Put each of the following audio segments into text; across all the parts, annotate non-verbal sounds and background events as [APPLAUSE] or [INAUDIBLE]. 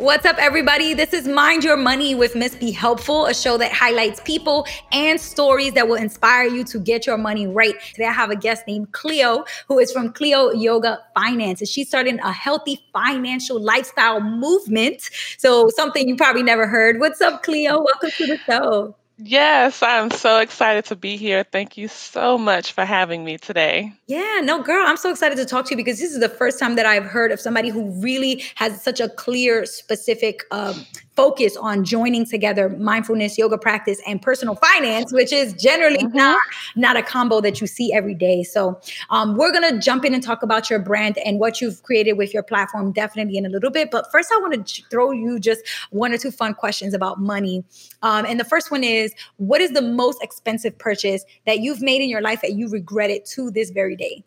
What's up, everybody? This is Mind Your Money with Miss Be Helpful, a show that highlights people and stories that will inspire you to get your money right. Today, I have a guest named Cleo, who is from Cleo Yoga Finance, and she's starting a healthy financial lifestyle movement. So, something you probably never heard. What's up, Cleo? Welcome to the show. Yes, I'm so excited to be here. Thank you so much for having me today. Yeah, no, girl, I'm so excited to talk to you because this is the first time that I've heard of somebody who really has such a clear, specific um, focus on joining together mindfulness, yoga practice, and personal finance, which is generally mm-hmm. not, not a combo that you see every day. So um, we're gonna jump in and talk about your brand and what you've created with your platform definitely in a little bit. But first, I want to throw you just one or two fun questions about money. Um, and the first one is, what is the most expensive purchase that you've made in your life that you regret it to this very day?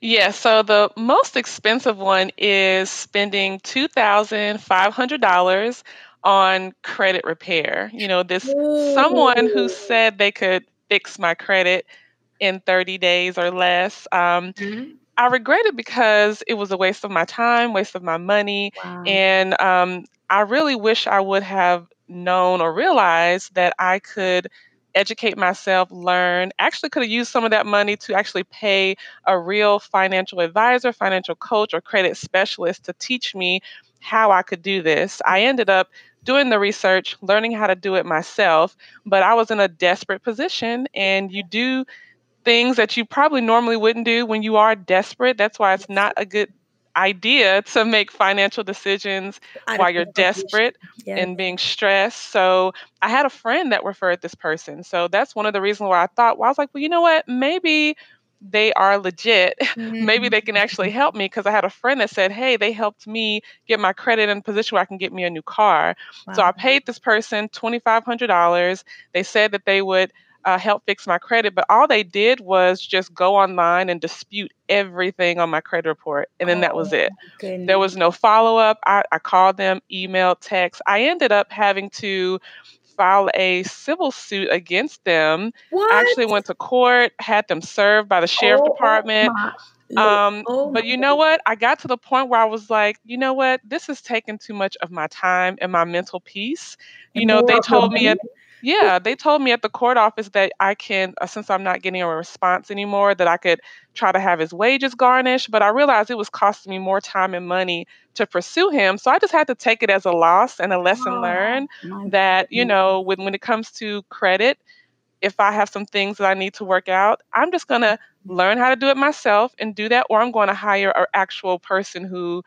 Yeah, so the most expensive one is spending $2,500 on credit repair. You know, this someone who said they could fix my credit in 30 days or less. Um, mm-hmm. I regret it because it was a waste of my time, waste of my money, wow. and um, I really wish I would have known or realized that I could educate myself, learn. Actually, could have used some of that money to actually pay a real financial advisor, financial coach, or credit specialist to teach me how I could do this. I ended up doing the research, learning how to do it myself, but I was in a desperate position and you do things that you probably normally wouldn't do when you are desperate. That's why it's not a good idea to make financial decisions while you're desperate yeah. and being stressed. So I had a friend that referred this person. So that's one of the reasons why I thought, well, I was like, well, you know what? Maybe they are legit. Mm-hmm. [LAUGHS] Maybe they can actually mm-hmm. help me because I had a friend that said, Hey, they helped me get my credit in a position where I can get me a new car. Wow. So I paid this person $2,500. They said that they would uh, help fix my credit, but all they did was just go online and dispute everything on my credit report. And then oh, that was oh, it. There was no follow up. I, I called them, email, text. I ended up having to file a civil suit against them. What? I actually went to court, had them served by the sheriff oh, department. Um, oh, but you know what? I got to the point where I was like, you know what? This is taking too much of my time and my mental peace. You know, they told me at yeah, they told me at the court office that I can, uh, since I'm not getting a response anymore, that I could try to have his wages garnished. But I realized it was costing me more time and money to pursue him. So I just had to take it as a loss and a lesson oh, learned that, you know, when, when it comes to credit, if I have some things that I need to work out, I'm just going to learn how to do it myself and do that, or I'm going to hire an actual person who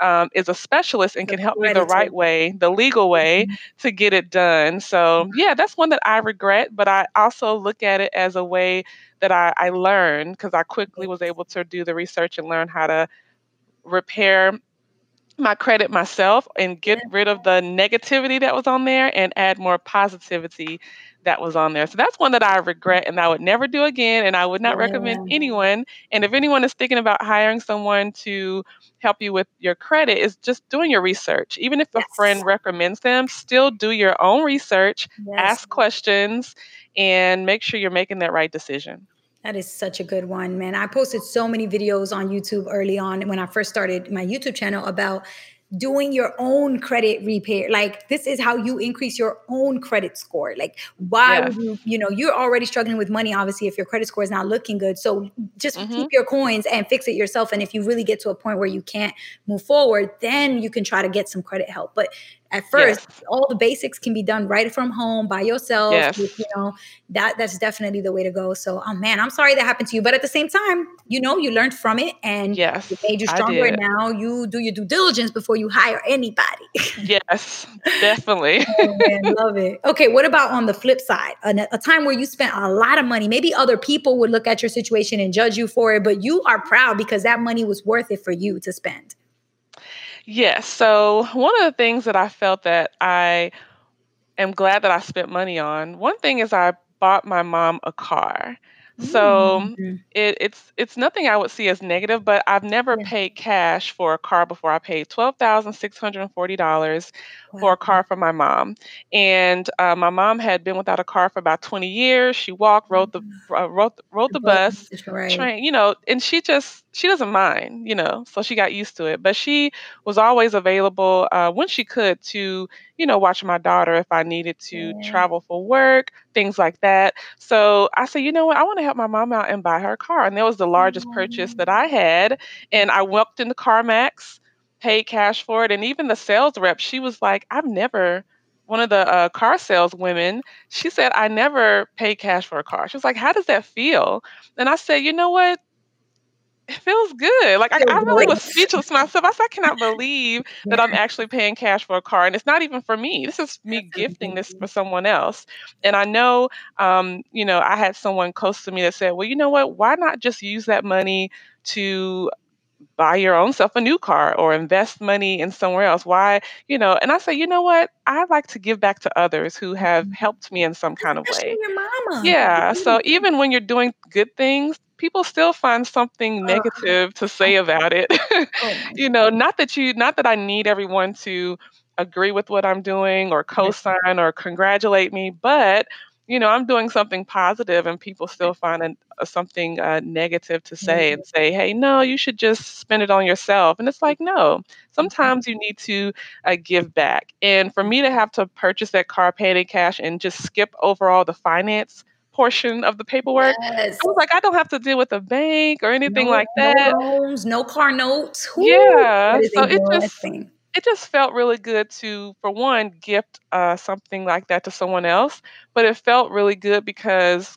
um, is a specialist and can help me the right way, the legal way mm-hmm. to get it done. So, mm-hmm. yeah, that's one that I regret, but I also look at it as a way that I, I learned because I quickly was able to do the research and learn how to repair my credit myself and get rid of the negativity that was on there and add more positivity that was on there. So that's one that I regret and I would never do again. And I would not yeah. recommend anyone. And if anyone is thinking about hiring someone to help you with your credit, is just doing your research. Even if yes. a friend recommends them, still do your own research, yes. ask questions, and make sure you're making that right decision. That is such a good one, man. I posted so many videos on YouTube early on when I first started my YouTube channel about doing your own credit repair. Like this is how you increase your own credit score. Like why yeah. you you know you're already struggling with money obviously if your credit score is not looking good. So just mm-hmm. keep your coins and fix it yourself. And if you really get to a point where you can't move forward then you can try to get some credit help. But at first yes. all the basics can be done right from home by yourself yes. with, you know that that's definitely the way to go. So oh man i'm sorry that happened to you but at the same time you know you learned from it and yes, it made you stronger. now you do your due diligence before you hire anybody. [LAUGHS] Yes definitely. Oh, man, love it. Okay what about on the flip side? A, a time where you spent a lot of money. Maybe other people would look at your situation and judge you for it but you are proud because that money was worth it for you to spend Yes. So one of the things that I felt that I am glad that I spent money on, one thing is I bought my mom a car. So mm-hmm. it, it's it's nothing I would see as negative, but I've never yeah. paid cash for a car before. I paid twelve thousand six hundred and forty dollars wow. for a car for my mom, and uh, my mom had been without a car for about twenty years. She walked, rode the mm-hmm. uh, rode, rode the bus, right. train, you know, and she just she doesn't mind, you know, so she got used to it. But she was always available uh, when she could to, you know, watch my daughter if I needed to Yeah. travel for work, things like that. So I said, you know what, I want to help my mom out and buy her a car. And that was the largest purchase that I had. And I walked into CarMax, paid cash for it. And even the sales rep, she was like, I've never, one of the uh, car sales women, she said, I never paid cash for a car. She was like, how does that feel? And I said, you know what? It feels good. Like I, I really was speechless to myself. I said, I cannot [LAUGHS] believe that I'm actually paying cash for a car, and it's not even for me. This is me gifting this for someone else. And I know, um, you know, I had someone close to me that said, well, you know what? Why not just use that money to buy your own self a new car or invest money in somewhere else? Why, you know? And I say, you know what? I like to give back to others who have Mhm. helped me in some kind of way. your mama. Yeah, so even when you're doing good things, people still find something Ugh, negative to say about it. [LAUGHS] oh You know, not that you not that I need everyone to agree with what I'm doing or co-sign or congratulate me, but, you know, I'm doing something positive and people still find an uh, something, uh, negative to say and say, "Hey, no, you should just spend it on yourself." And it's like, "No, Mhm. sometimes you need to, uh, give back." And for me to have to purchase that car paid in cash and just skip over all the finance portion of the paperwork, Yes. I was like, "I don't have to deal with a bank or anything No like no that." loans, no car notes. Yeah, so a it just. It just felt really good to, for one, gift, uh, something like that to someone else, but it felt really good because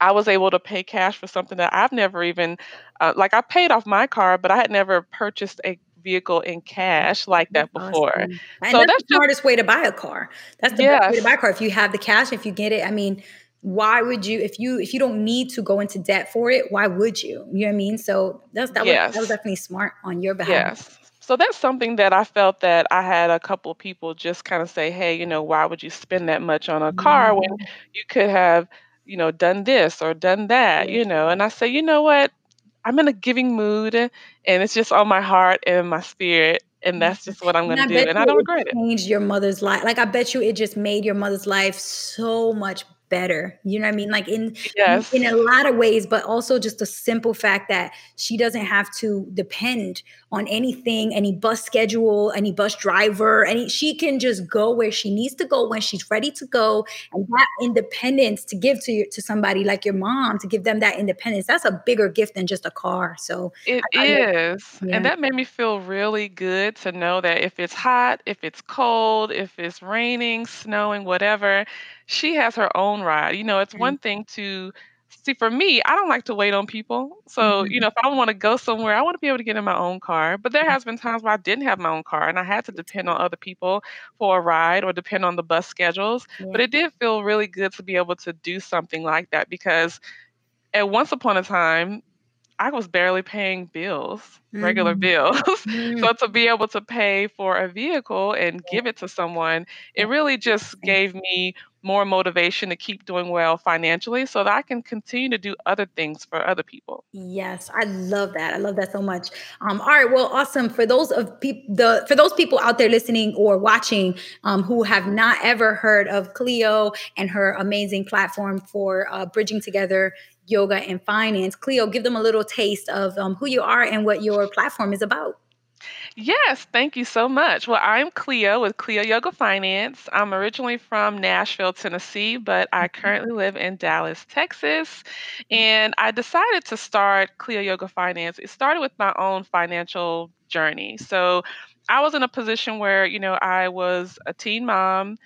I was able to pay cash for something that I've never even uh, like, I paid off my car, but I had never purchased a vehicle in cash like that before. awesome. And So that's that's the just smartest way to buy a car. That's the best way to buy a car. If you have the cash, if you get it, I mean, why would you if you if you don't need to go into debt for it, why would you? You know what I mean? So that's that was that was definitely smart on your behalf. Yes. So that's something that I felt that I had a couple of people just kinda say, "Hey, you know, why would you spend that much on a car when Mhm. you could have, you know, done this or done that," you know? And I say, "You know what? I'm in a giving mood, and it's just on my heart and my spirit, and that's just what I'm gonna I do, and I don't it regret it." changed your mother's life. Like, I bet you it just made your mother's life so much better. You know what I mean? Like, in in a lot of ways, but also just the simple fact that she doesn't have to depend on anything, any bus schedule, any bus driver, any she can just go where she needs to go when she's ready to go, and that independence to give to your to somebody like your mom, to give them that independence, that's a bigger gift than just a car. So, It I I love is, that. and that made me feel really good to know that if it's hot, if it's cold, if it's raining, snowing, whatever, she has her own ride. You know, it's Mm. one thing to see, for me, I don't like to wait on people. So, you Mhm. know, if I wanna go somewhere, I wanna be able to get in my own car, but there has been times where I didn't have my own car, and I had to depend on other people for a ride or depend on the bus schedules, but it did feel really good to be able to do something like that because at once upon a time I was barely paying bills, regular bills. [LAUGHS] So to be able to pay for a vehicle and give it to someone, it really just gave me more motivation to keep doing well financially so that I can continue to do other things for other people. Yes, I love that. I love that so much. Um, all right, well, awesome. For those of peop the for those people out there listening or watching um, who have not ever heard of Cleo and her amazing platform for uh, bridging together yoga and finance, Cleo, give them a little taste of um, who you are and what your platform is about. Yes, thank you so much. Well, I'm Cleo with Cleo Yoga Finance. I'm originally from Nashville, Tennessee, but I Mhm. currently live in Dallas, Texas. And I decided to start Cleo Yoga Finance. It started with my own financial journey. So I was in a position where, you know, I was a teen mom.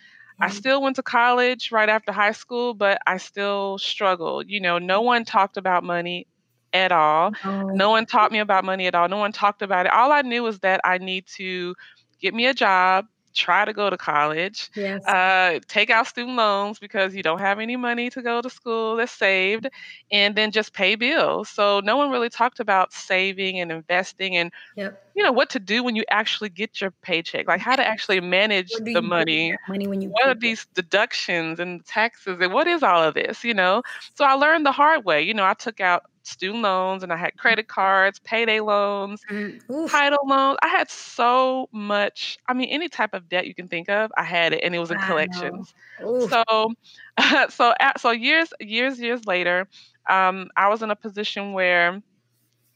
I still went to college right after high school, but I still struggled. You know, no one talked about money at all. Oh, No one taught me about money at all. No one talked about it. All I knew was that I need to get me a job, try to go to college, yes. uh, take out student loans because you don't have any money to go to school that's saved, and then just pay bills. So no one really talked about saving and investing and Yep. you know what to do when you actually get your paycheck, like how to actually manage the you do with money. money when you What are it? these deductions and taxes and what is all of this, you know? So I learned the hard way. You know, I took out student loans and I had credit cards, payday loans, Mm, title loans. I had so much, I mean, any type of debt you can think of, I had it and it was in collections. So [LAUGHS] so so years years years later, um, I was in a position where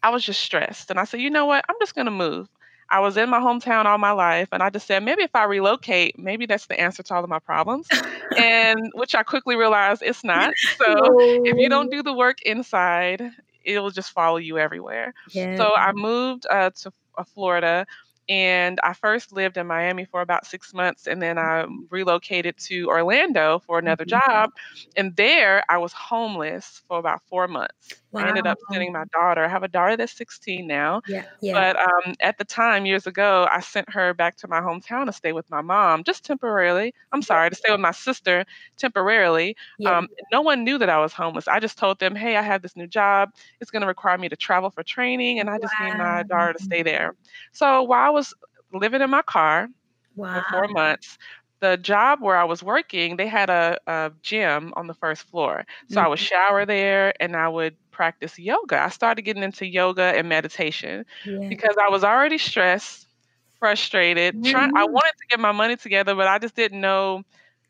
I was just stressed. And I said, you know what? I'm just going to move. I was in my hometown all my life, and I just said, maybe if I relocate, maybe that's the answer to all of my problems. and [LAUGHS] which I quickly realized it's not. So no. if you don't do the work inside, it'll just follow you everywhere. Yeah. So I moved uh, to uh, Florida and I first lived in Miami for about six months, and then I relocated to Orlando for another mm-hmm. job. And there I was homeless for about four months. Wow. I ended up sending my daughter. I have a daughter that's 16 now. Yeah, yeah. But um, at the time, years ago, I sent her back to my hometown to stay with my mom, just temporarily. I'm sorry, to stay with my sister temporarily. Yeah. Um, no one knew that I was homeless. I just told them, hey, I have this new job. It's going to require me to travel for training, and I just wow. need my daughter to stay there. So while I was living in my car wow. for four months, the job where I was working, they had a, a gym on the first floor. So mm-hmm. I would mm-hmm. shower there and I would practice yoga. I started getting into yoga and meditation yeah. because I was already stressed, frustrated, mm-hmm. trying I wanted to get my money together, but I just didn't know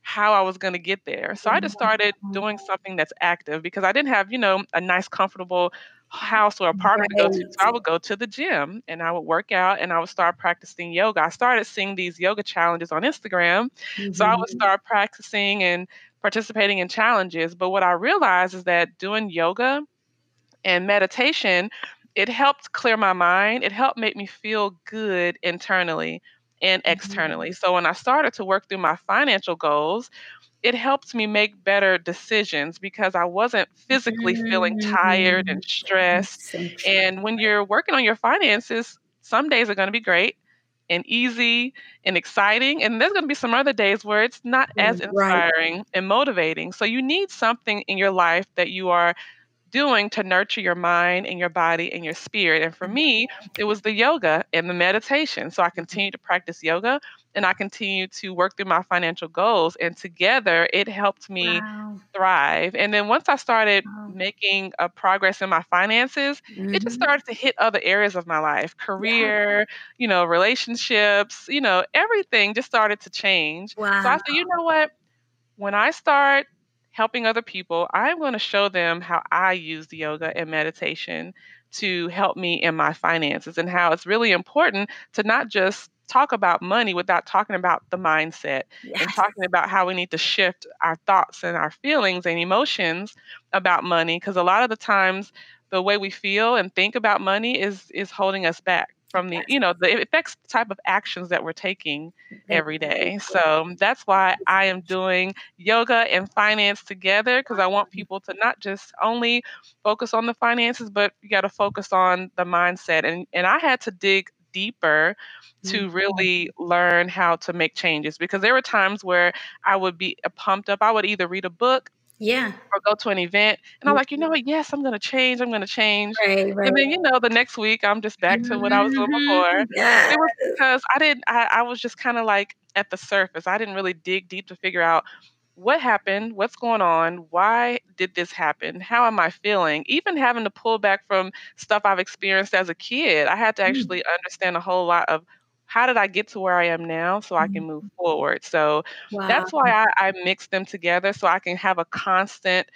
how I was going to get there. So I just started doing something that's active because I didn't have, you know, a nice comfortable house or apartment right. to go to. So I would go to the gym and I would work out and I would start practicing yoga. I started seeing these yoga challenges on Instagram. Mm-hmm. So I would mm-hmm. start practicing and participating in challenges. But what I realized is that doing yoga and meditation, it helped clear my mind. It helped make me feel good internally and mm-hmm. externally. Mm-hmm. So when I started to work through my financial goals, it helped me make better decisions because I wasn't physically feeling tired and mm. stressed. And when you're working on your finances, some days are going to be great and easy and exciting. And there's going to be some other days where it's not as inspiring right. and motivating. So you need something in your life that you are doing to nurture your mind and your body and your spirit. And for me, it was the yoga and the meditation. So I continued to practice yoga and I continued to work through my financial goals. And together, it helped me wow. thrive. And then once I started wow. making a progress in my finances, mm-hmm. it just mm-hmm. started to hit other areas of my life career, yeah. you know, relationships, you know, everything just started to change. Wow. So I said, you know what? When I start helping other people, I'm going to show them how I use the yoga and meditation to help me in my finances and how it's really important to not just talk about money without talking about the mindset yes. and talking about how we need to shift our thoughts and our feelings and emotions about money because a lot of the times the way we feel and think about money is is holding us back from the you know the affects the type of actions that we're taking every day. So that's why i am doing yoga and finance together because i want people to not just only focus on the finances but you got to focus on the mindset. And and i had to dig deeper to mm-hmm. really learn how to make changes because there were times where i would be pumped up. I would either read a book yeah. Or go to an event. And I'm like, you know what? Yes, I'm going to change. I'm going to change. Right, right. And then, you know, the next week I'm just back to what I was doing mm-hmm. before. Yeah. It was because I didn't, I, I was just kind of like at the surface. I didn't really dig deep to figure out what happened, what's going on, why did this happen, how am I feeling? Even having to pull back from stuff I've experienced as a kid, I had to mm. actually mm. understand a whole lot of how did I get to where I am now so I can move mm-hmm. forward? So wow. that's why I, I mix them together so I can have a constant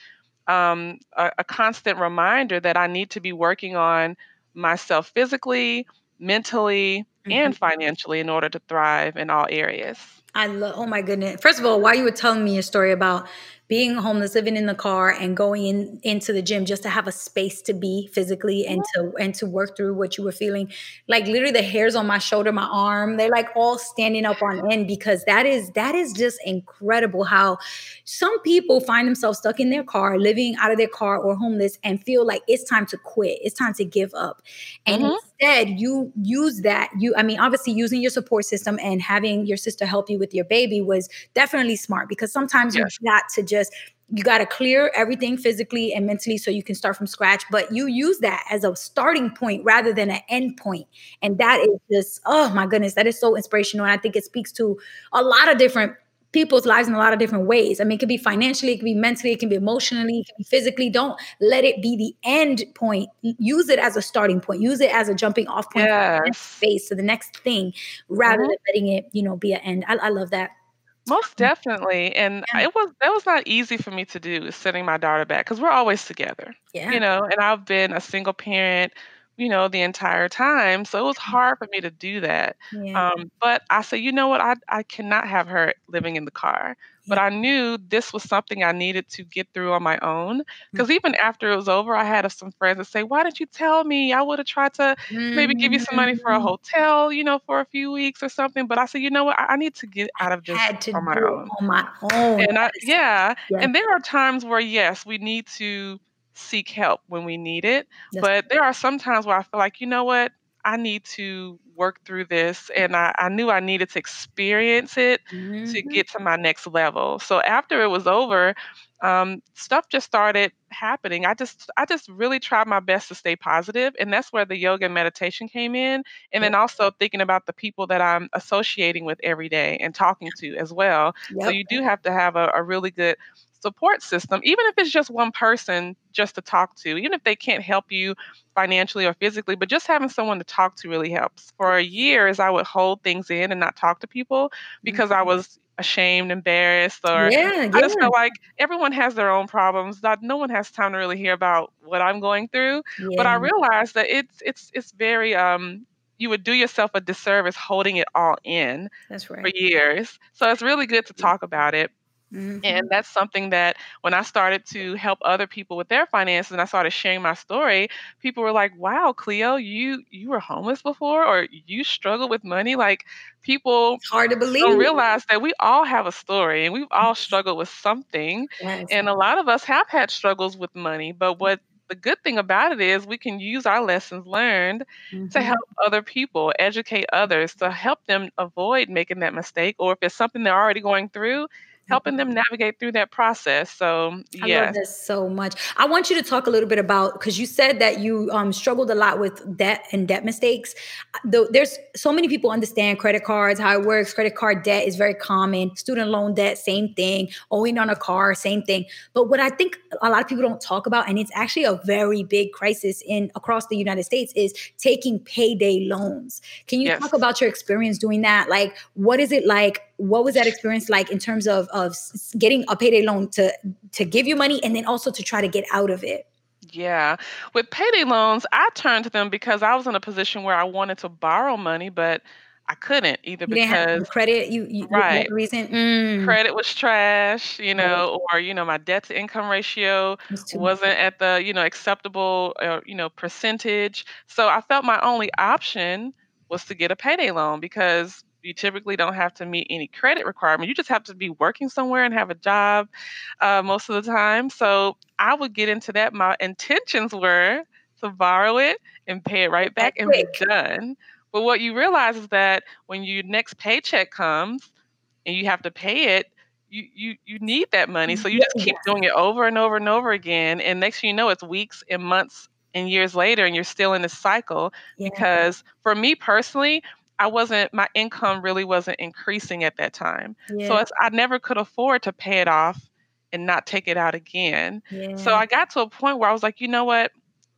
um, a, a constant reminder that I need to be working on myself physically, mentally, mm-hmm. and financially in order to thrive in all areas. I love, oh my goodness. First of all, while you were telling me a story about being homeless, living in the car, and going in into the gym just to have a space to be physically and to and to work through what you were feeling. Like literally, the hairs on my shoulder, my arm, they're like all standing up on end because that is that is just incredible. How some people find themselves stuck in their car, living out of their car, or homeless, and feel like it's time to quit. It's time to give up, and mm-hmm. instead you use that. You, I mean, obviously using your support system and having your sister help you with your baby was definitely smart because sometimes yes. you got to just just you got to clear everything physically and mentally so you can start from scratch but you use that as a starting point rather than an end point. And that is just oh my goodness that is so inspirational and i think it speaks to a lot of different people's lives in a lot of different ways. I mean it could be financially it could be mentally it can be emotionally it can be physically. Don't let it be the end point. Use it as a starting point. Use it as a jumping off point yes. to the next phase to the next thing rather mm-hmm. than letting it you know be an end. I, I love that most definitely, and Yeah. it was that was not easy for me to do, is sending my daughter back because we're always together, yeah. you know, and I've been a single parent you know, the entire time. So it was hard for me to do that. Yeah. Um, but I said, you know what? I, I cannot have her living in the car. But I knew this was something I needed to get through on my own. Because even after it was over, I had some friends that say, Why didn't you tell me? I would have tried to maybe give you some money for a Mm. hotel, you know, for a few weeks or something. But I said, you know what? I, I need to get out of this on my own. on my own. And I, is yeah. And there are times where, yes, we need to seek help when we need it. But there are some times where I feel like, you know what? I need to work through this. And I, I knew I needed to experience it to Mhm. get to my next level. So after it was over, um, stuff just started happening. I just I just really tried my best to stay positive, and that's where the yoga and meditation came in. And then also thinking about the people that I'm associating with every day and talking to as well. So you do have to have a, a really good support system, even if it's just one person just to talk to, even if they can't help you financially or physically, but just having someone to talk to really helps. For years, I would hold things in and not talk to people because I Mhm. was ashamed, embarrassed, or Yeah, I just yeah, felt like everyone has their own problems. That no one has time to really hear about what I'm going through. But I realized that it's it's it's very um you would do yourself a disservice holding it all in That's for years. So it's really good to talk about it. Mhm. And that's something that when I started to help other people with their finances and I started sharing my story, people were like, "Wow, Cleo, you you were homeless before or you struggle with money?" Like people It's hard to don't believe. realize that we all have a story and we've all struggled with something. Yes. And a lot of us have had struggles with money, but what the good thing about it is we can use our lessons learned to Mhm. help other people, educate others, to help them avoid making that mistake, or if it's something they're already going through, helping them navigate through that process. So, I love this so much. I want you to talk a little bit about because you said that you um, struggled a lot with debt and debt mistakes. Though there's so many people understand credit cards, how it works. Credit card debt is very common. Student loan debt, same thing. Owing on a car, same thing. But what I think a lot of people don't talk about, and it's actually a very big crisis in across the United States, is taking payday loans. Can you Yes. talk about your experience doing that? Like, what is it like? What was that experience like in terms of of getting a payday loan to to give you money and then also to try to get out of it? Yeah. With payday loans, I turned to them because I was in a position where I wanted to borrow money, but I couldn't either You because credit. You, you right. reason. Mm, credit was trash, you right. know, or you know, my debt to income ratio much. wasn't at the you know acceptable uh, you know percentage. So I felt my only option was to get a payday loan because you typically don't have to meet any credit requirement. You just have to be working somewhere and have a job uh, most of the time. So I would get into that. My intentions were to borrow it and pay it right back and be done. But what you realize is that when your next paycheck comes and you have to pay it, you you you need that money. So you just keep doing it over and over and over again. And next thing you know, it's weeks and months and years later, and you're still in this cycle. Yeah. Because for me personally, I wasn't my income really wasn't increasing at that time. So Yeah. it's I never could afford to pay it off and not take it out again. So I got to a point where I was like, you know what?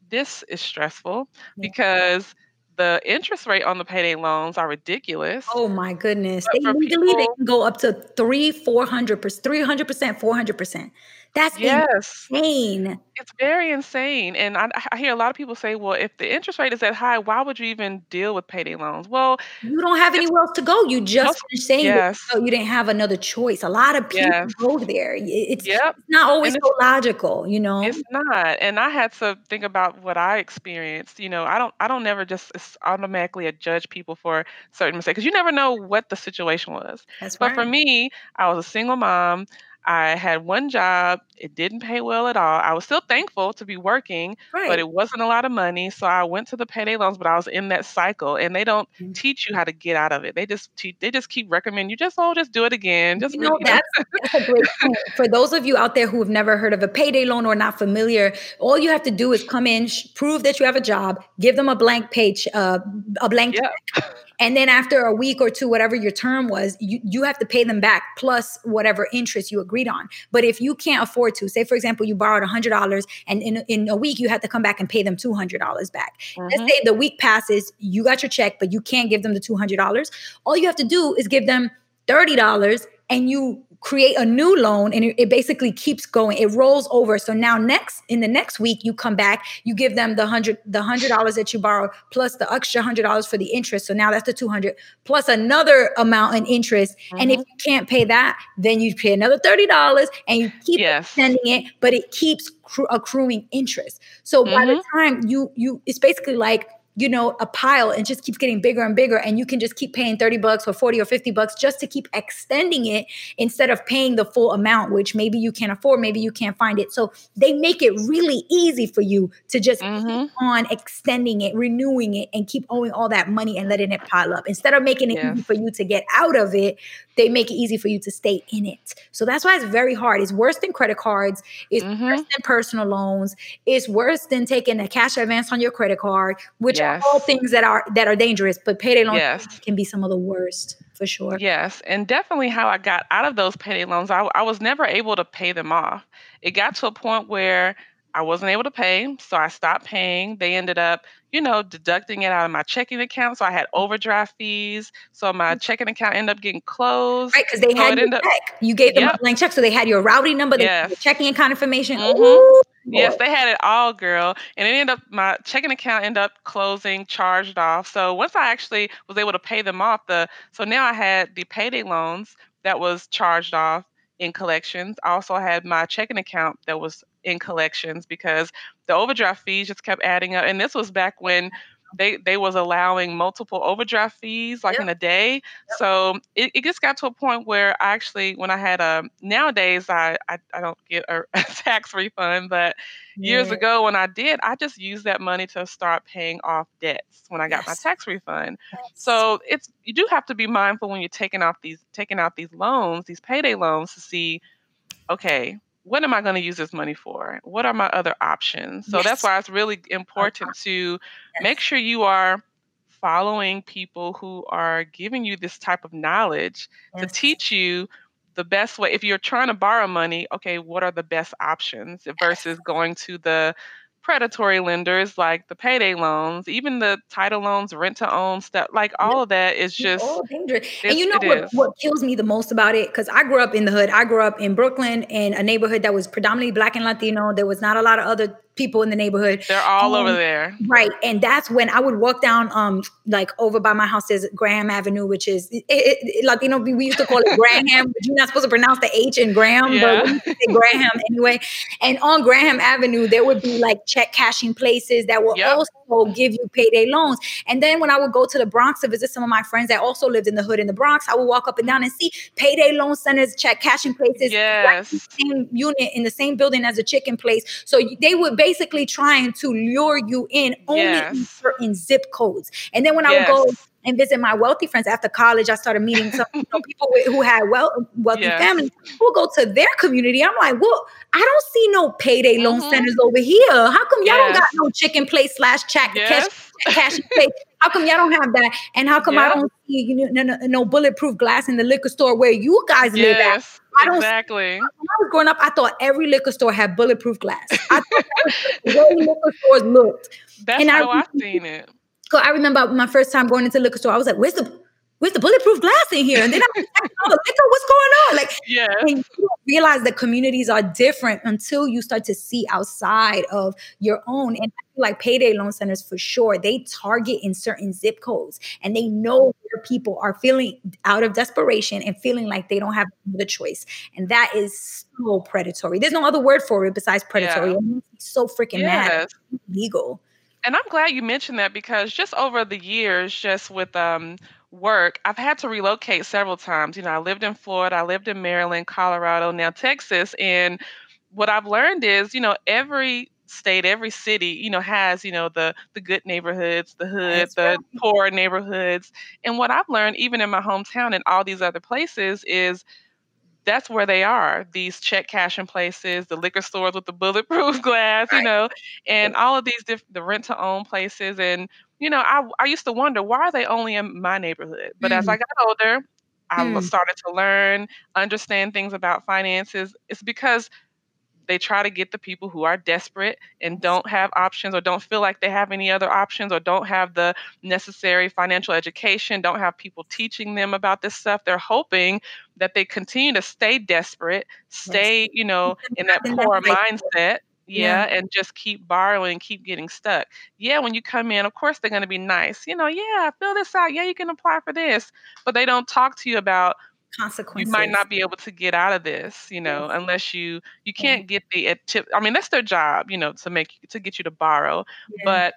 This is stressful Yeah. because the interest rate on the payday loans are ridiculous. Oh my goodness. But They legally they can go up to three, four hundred percent, three hundred percent, four hundred percent. That's Yes. insane. It's very insane. And I, I hear a lot of people say, well, if the interest rate is that high, why would you even deal with payday loans? Well, You don't have it's anywhere else to go. You just saying that yes, you, didn't have another choice. A lot of people yes, go there. It's yep. it's not always And so it's logical, you know. it's not. And I had to think about what I experienced. You know, I don't I don't never just s- automatically judge people for certain mistakes because you never know what the situation was. That's But for right. me, I was a single mom. I had one job. It didn't pay well at all. I was still thankful to be working, but it wasn't a lot of money. So I went to the payday loans, but I was in that cycle and they don't Mm. teach you how to get out of it. They just teach, they just keep recommending you just, oh, just do it again. Just, You know, that's [LAUGHS] that's a great point. For those of you out there who have never heard of a payday loan or not familiar, all you have to do is come in, sh- prove that you have a job, give them a blank page, uh, a blank check, and then after a week or two, whatever your term was, you, you have to pay them back plus whatever interest you agreed on. But if you can't afford to, say for example, you borrowed hundred dollars, and in in a week you have to come back and pay them two hundred dollars back. Let's hmm say the week passes, you got your check, but you can't give them the two hundred dollars. All you have to do is give them thirty dollars, and you create a new loan and it, basically keeps going it rolls over so now next in the next week you come back you give them the hundred the hundred dollars that you borrowed plus the extra hundred dollars for the interest so now that's the 200 plus another amount in interest mm-hmm. and if mm-hmm. you can't pay that then you pay another $30 and you keep yes. extending it but it keeps accruing interest so mm-hmm. by the mm-hmm. time you you it's basically like you know, a pile and just keeps getting bigger and bigger. And you can just keep paying 30 bucks or 40 or 50 bucks just to keep extending it instead of paying the full amount, which maybe you can't afford, maybe you can't find it. So they make it really easy for you to just mm-hmm. keep on extending it, renewing it, and keep owing all that money and letting it pile up. Instead of making it yeah. easy for you to get out of it, they make it easy for you to stay in it. So that's why it's very hard. It's worse than credit cards, it's mm-hmm. worse than personal loans, it's worse than taking a cash advance on your credit card, which yes. all things that are that are dangerous, but payday loans yes. can be some of the worst for sure. Yes, and definitely how I got out of those payday loans, I, I was never able to pay them off. It got to a point where I wasn't able to pay, so I stopped paying. They ended up, you know, deducting it out of my checking account. So I had overdraft fees. So my mm. checking account ended up getting closed. Right, because they so had your check. You gave them yep. a blank check, so they had your routing number, they yes. checking account information. Mm-hmm. Ooh, yes, they had it all, girl. And it ended up my checking account ended up closing, charged off. So once I actually was able to pay them off, the so now I had the payday loans that was charged off in collections. I also had my checking account that was in collections because the overdraft fees just kept adding up. And this was back when they they was allowing multiple overdraft fees like yep. in a day. Yep. So it, it just got to a point where I actually when I had a um, nowadays I, I, I don't get a, [LAUGHS] a, tax refund, but years ago when I did, I just used that money to start paying off debts when I got yes. my tax refund. Yes. So it's you do have to be mindful when you're taking off these taking out these loans, these payday loans to see, okay, what am I going to use this money for? What are my other options? So yes. that's why it's really important to yes. make sure you are following people who are giving you this type of knowledge yes. to teach you the best way. If you're trying to borrow money, okay, what are the best options versus going to the predatory lenders like the payday loans, even the title loans, rent to own stuff, like all of that is just all dangerous. And you know what, what kills me the most about it? Because I grew up in the hood. I grew up in Brooklyn in a neighborhood that was predominantly black and Latino. There was not a lot of other people in the neighborhood. They're all um, over there. Right. And that's when I would walk down um like over by my house is Graham Avenue, which is it, it, Latino we used to call it Graham, but you're not supposed to pronounce the H in Graham, yeah. but we say Graham anyway. And on Graham Avenue, there would be like check cashing places that will yep. also give you payday loans. And then when I would go to the Bronx to visit some of my friends that also lived in the hood in the Bronx, I would walk up and down and see payday loan centers, check cashing places, yes. right same unit in the same building as a chicken place. So they would basically trying to lure you in only yes. in certain zip codes. And then when yes. I would go and visit my wealthy friends after college, I started meeting some you know, people who had well, wealthy yes. families who would go to their community. I'm like, well, I don't see no payday loan mm-hmm. centers over here. How come y'all don't got no chicken place slash check cash, cash place? How come y'all don't have that? And how come I don't see you know, no, no, no, bulletproof glass in the liquor store where you guys live at? I exactly. When I was growing up, I thought every liquor store had bulletproof glass. I thought the [LAUGHS] way liquor stores looked. That's and how I, I've seen it. So I remember my first time going into liquor store. I was like, "Where's the where's the bulletproof glass in here? And then I'm [LAUGHS] like, liquor, what's going on? Like, yeah. And you don't realize that communities are different until you start to see outside of your own. And I feel like payday loan centers for sure, they target in certain zip codes and they know where people are feeling out of desperation and feeling like they don't have the choice. And that is so predatory. There's no other word for it besides predatory. Yeah. so freaking yes. mad. Legal and I'm glad you mentioned that because just over the years, just with um, work, I've had to relocate several times. You know, I lived in Florida, I lived in Maryland, Colorado, now Texas. And what I've learned is, you know, every state, every city, you know, has, you know, the the good neighborhoods, the hood, That's the right. poor neighborhoods. And what I've learned, even in my hometown and all these other places, is that's where they are these check cashing places the liquor stores with the bulletproof [LAUGHS] glass right. you know and all of these different the rent to own places and you know, I I used to wonder why are they only in my neighborhood? But mm. as I mm. got older, I mm. started to learn, understand things about finances. It's because they try to get the people who are desperate and don't have options or don't feel like they have any other options or don't have the necessary financial education, don't have people teaching them about this stuff. They're hoping that they continue to stay desperate, stay, you know, in that poor mindset. Yeah, yeah, and just keep borrowing, keep getting stuck. Yeah, when you come in, of course they're going to be nice. You know, yeah, fill this out. Yeah, you can apply for this, but they don't talk to you about consequences. You might not be able to get out of this, you know, yes. unless you you can't get the tip. I mean, that's their job, you know, to make to get you to borrow. Yeah. But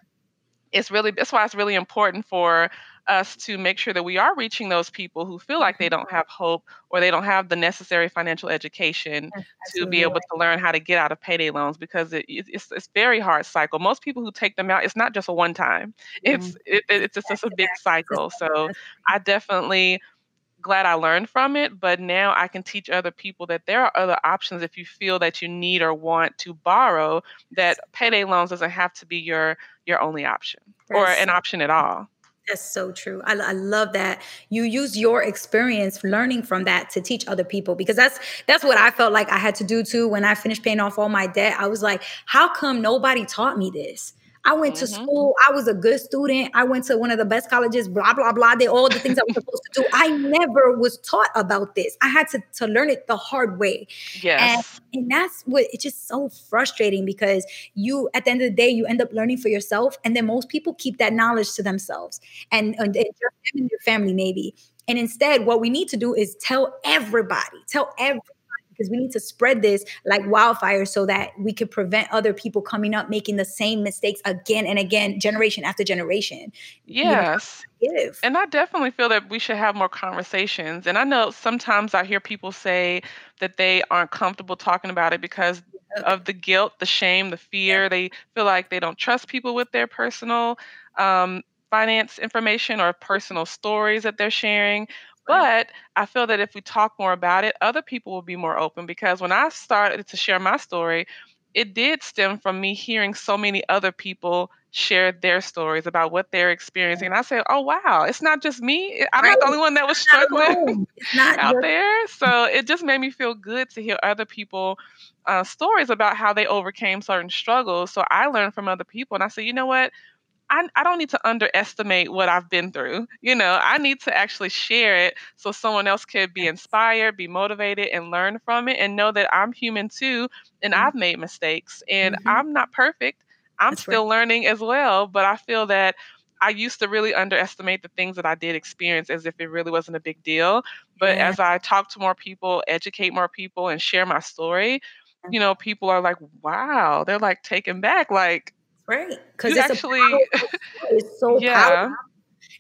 it's really that's why it's really important for us to make sure that we are reaching those people who feel like they mm-hmm. don't have hope or they don't have the necessary financial education to be able to learn how to get out of payday loans because it, it's it's very hard cycle. Most people who take them out, it's not just a one time. It's mm-hmm. it, it's just, just a big cycle. So I definitely glad I learned from it, but now I can teach other people that there are other options if you feel that you need or want to borrow that payday loans doesn't have to be your your only option or an option at all. That's so true. I, I, love that you use your experience learning from that to teach other people because that's that's what I felt like I had to do too when I finished paying off all my debt. I was like, how come nobody taught me this? I went mm-hmm. to school. I was a good student. I went to one of the best colleges, blah, blah, blah. Did all the things I was supposed to do. I never was taught about this. I had to, to learn it the hard way. Yes. And, and that's what it's just so frustrating because you, at the end of the day, you end up learning for yourself. And then most people keep that knowledge to themselves and, and in your family, maybe. And instead, what we need to do is tell everybody, tell everybody because we need to spread this like wildfire so that we could prevent other people coming up making the same mistakes again and again, generation after generation. Yes. You know, and I definitely feel that we should have more conversations. And I know sometimes I hear people say that they aren't comfortable talking about it because of the guilt, the shame, the fear. They feel like they don't trust people with their personal um, finance information or personal stories that they're sharing. But I feel that if we talk more about it, other people will be more open because when I started to share my story, it did stem from me hearing so many other people share their stories about what they're experiencing. And I said, oh, wow, it's not just me. I'm right. not the only one that was struggling [LAUGHS] out your- there. So it just made me feel good to hear other people uh, stories about how they overcame certain struggles. So I learned from other people. And I said, you know what? I, I don't need to underestimate what I've been through. You know, I need to actually share it so someone else could be inspired, be motivated, and learn from it and know that I'm human too and mm-hmm. I've made mistakes and mm-hmm. I'm not perfect. I'm That's still right. learning as well, but I feel that I used to really underestimate the things that I did experience as if it really wasn't a big deal. But yeah. as I talk to more people, educate more people, and share my story, you know, people are like, wow, they're like taken back. Like, Right. Because it's actually [LAUGHS] it's so yeah. powerful.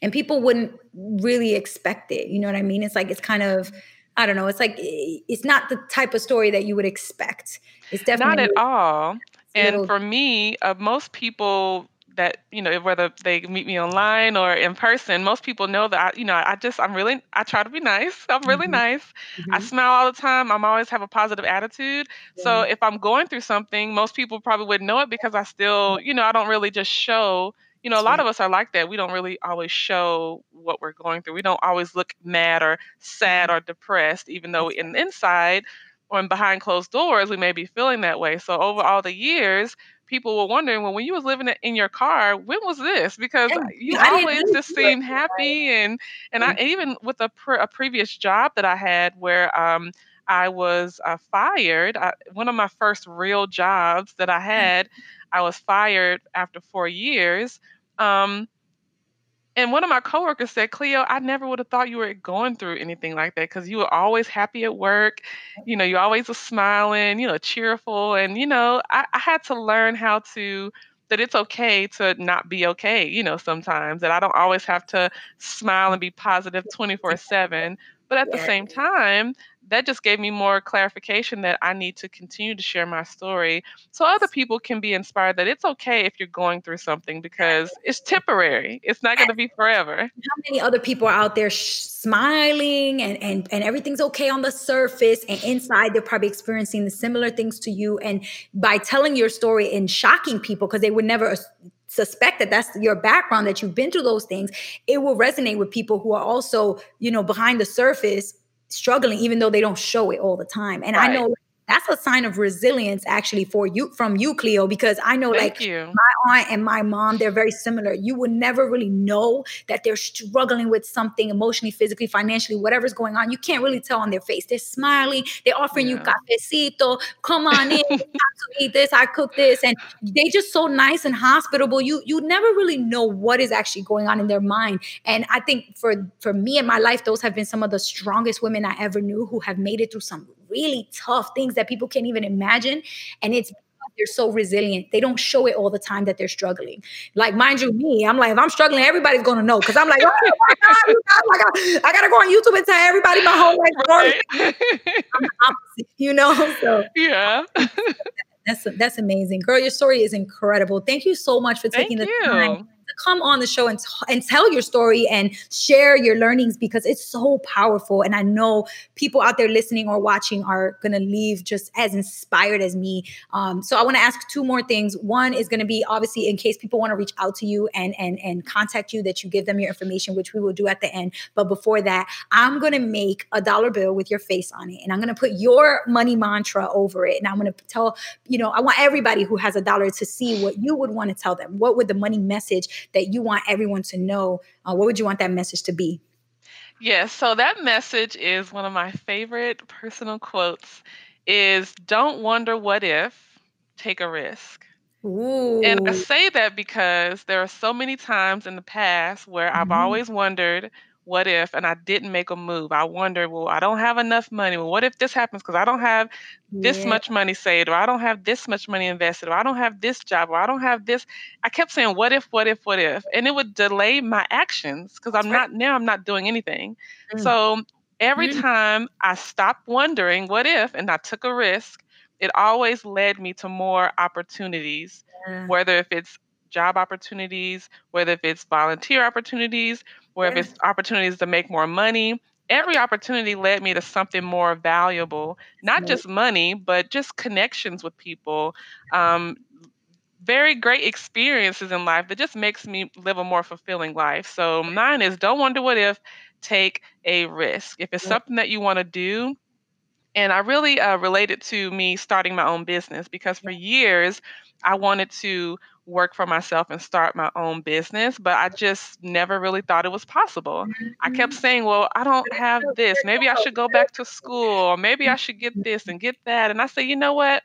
And people wouldn't really expect it. You know what I mean? It's like it's kind of I don't know. It's like it's not the type of story that you would expect. It's definitely not at all. And for me, uh, most people that you know whether they meet me online or in person most people know that I, you know i just i'm really i try to be nice. I'm really mm-hmm. nice. Mm-hmm. i smile all the time. I'm always have a positive attitude. Yeah. so if i'm going through something most people probably wouldn't know it because i still you know i don't really just show you know a lot of us are like that. We don't really always show what we're going through. We don't always look mad or sad mm-hmm. or depressed even though in inside or behind closed doors we may be feeling that way. So over all the years people were wondering, well, when you was living in your car, when was this? Because yeah, you always just seemed happy, and and I mm-hmm. even with a pre- a previous job that I had where um I was uh, fired. I, one of my first real jobs that I mm. had, I was fired after four years. Um, and one of my coworkers said, Cleo, I never would have thought you were going through anything like that because you were always happy at work. You know, you always were smiling, you know, cheerful. And, you know, I, I had to learn how to, that it's okay to not be okay, you know, sometimes, that I don't always have to smile and be positive [LAUGHS] 24 7. But at the same time, that just gave me more clarification that I need to continue to share my story so other people can be inspired that it's okay if you're going through something because it's temporary. It's not going to be forever. How many other people are out there sh- smiling and, and, and everything's okay on the surface and inside they're probably experiencing the similar things to you. And by telling your story and shocking people because they would never suspect that that's your background that you've been through those things it will resonate with people who are also you know behind the surface struggling even though they don't show it all the time and right. i know that's a sign of resilience actually for you from you, Cleo, because I know Thank like you. my aunt and my mom, they're very similar. You would never really know that they're struggling with something emotionally, physically, financially, whatever's going on. You can't really tell on their face. They're smiling, they're offering yeah. you cafecito, come on in, [LAUGHS] eat this, I cook this. And they just so nice and hospitable. You you never really know what is actually going on in their mind. And I think for for me in my life, those have been some of the strongest women I ever knew who have made it through some really tough things that people can't even imagine. And it's they're so resilient. They don't show it all the time that they're struggling. Like, mind you, me, I'm like, if I'm struggling, everybody's gonna know because I'm like, oh my God, oh I, gotta, oh I gotta go on YouTube and tell everybody my whole life story. Right. opposite, you know? So [LAUGHS] yeah. [LAUGHS] That's that's amazing. Girl, your story is incredible. Thank you so much for taking Thank the you. time come on the show and, and tell your story and share your learnings because it's so powerful. And I know people out there listening or watching are going to leave just as inspired as me. Um, so I want to ask two more things. One is going to be obviously in case people want to reach out to you and, and, and contact you, that you give them your information, which we will do at the end. But before that, I'm going to make a dollar bill with your face on it. And I'm going to put your money mantra over it. And I'm going to tell, you know, I want everybody who has a dollar to see what you would want to tell them. What would the money message that you want everyone to know, uh, what would you want that message to be? Yes, so that message is one of my favorite personal quotes is don't wonder what if, take a risk. Ooh. And I say that because there are so many times in the past where I've mm-hmm. always wondered what if and I didn't make a move? I wonder, well, I don't have enough money. Well, what if this happens? Because I don't have this yeah. much money saved, or I don't have this much money invested, or I don't have this job, or I don't have this. I kept saying, what if, what if, what if? And it would delay my actions because I'm not, now I'm not doing anything. Mm. So every mm. time I stopped wondering what if and I took a risk, it always led me to more opportunities, yeah. whether if it's job opportunities, whether if it's volunteer opportunities, whether yeah. if it's opportunities to make more money. Every opportunity led me to something more valuable, not just money, but just connections with people. Um, very great experiences in life that just makes me live a more fulfilling life. So mine is don't wonder what if, take a risk. If it's yeah. something that you want to do, and I really uh, related to me starting my own business because for years I wanted to work for myself and start my own business, but I just never really thought it was possible. I kept mm-hmm. saying, well, I don't have this. Maybe I should go back to school, or maybe I should get this and get that. And I said, you know what?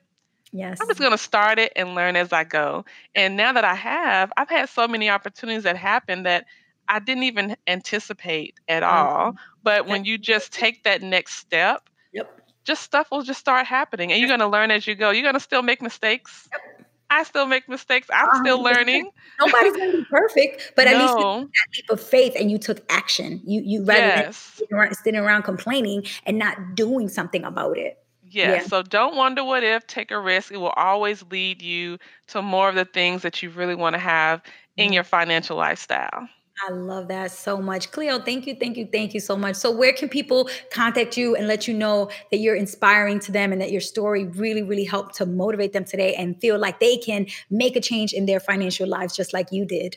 Yes. I'm just going to start it and learn as I go. And now that I have, I've had so many opportunities that happen that I didn't even anticipate at all. But when you just take that next step, yep. just stuff will just start happening and you're going to learn as you go. You're going to still make mistakes. Yep I still make mistakes. I'm um, still learning. [LAUGHS] Nobody's gonna be perfect, but at least you took that leap of faith and you took action. You you rather yes. than sitting around, sitting around complaining and not doing something about it. Yeah, yeah. So don't wonder what if. Take a risk. It will always lead you to more of the things that you really want to have in mm-hmm. your financial lifestyle. I love that so much. Cleo, thank you, thank you, thank you so much. So, where can people contact you and let you know that you're inspiring to them and that your story really, really helped to motivate them today and feel like they can make a change in their financial lives just like you did?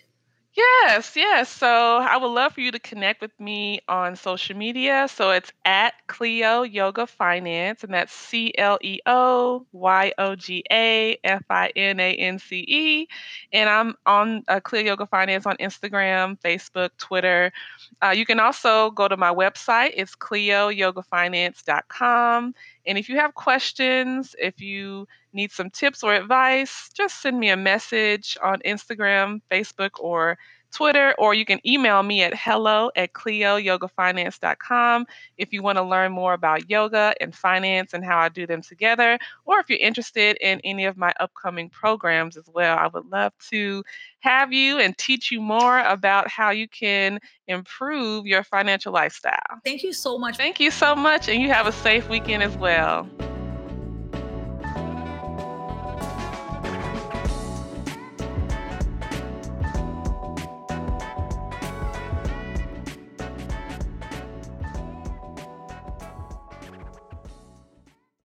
Yes, yes. So I would love for you to connect with me on social media. So it's at Cleo Yoga Finance, and that's C L E O Y O G A F I N A N C E. And I'm on uh, Cleo Yoga Finance on Instagram, Facebook, Twitter. Uh, you can also go to my website. It's cleoyogafinance.com. And if you have questions, if you need some tips or advice, just send me a message on Instagram, Facebook, or Twitter, or you can email me at hello at cleoyogafinance.com if you want to learn more about yoga and finance and how I do them together, or if you're interested in any of my upcoming programs as well. I would love to have you and teach you more about how you can improve your financial lifestyle. Thank you so much. Thank you so much, and you have a safe weekend as well.